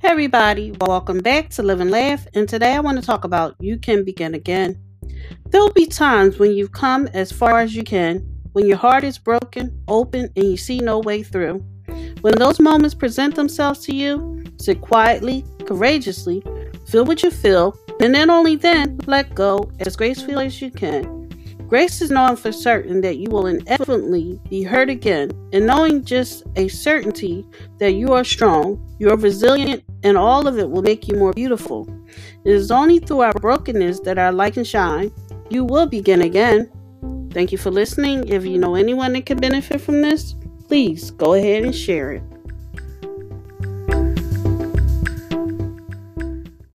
Hey everybody, welcome back to Live and Laugh, and today I want to talk about You Can Begin Again. There will be times when you've come as far as you can, when your heart is broken, open, and you see no way through. When those moments present themselves to you, sit quietly, courageously, feel what you feel, and then only then let go as gracefully as you can. Grace is knowing for certain that you will inevitably be hurt again, and knowing just a certainty that you are strong, you are resilient, and all of it will make you more beautiful. It is only through our brokenness that our light can shine. You will begin again. Thank you for listening. If you know anyone that can benefit from this, please go ahead and share it.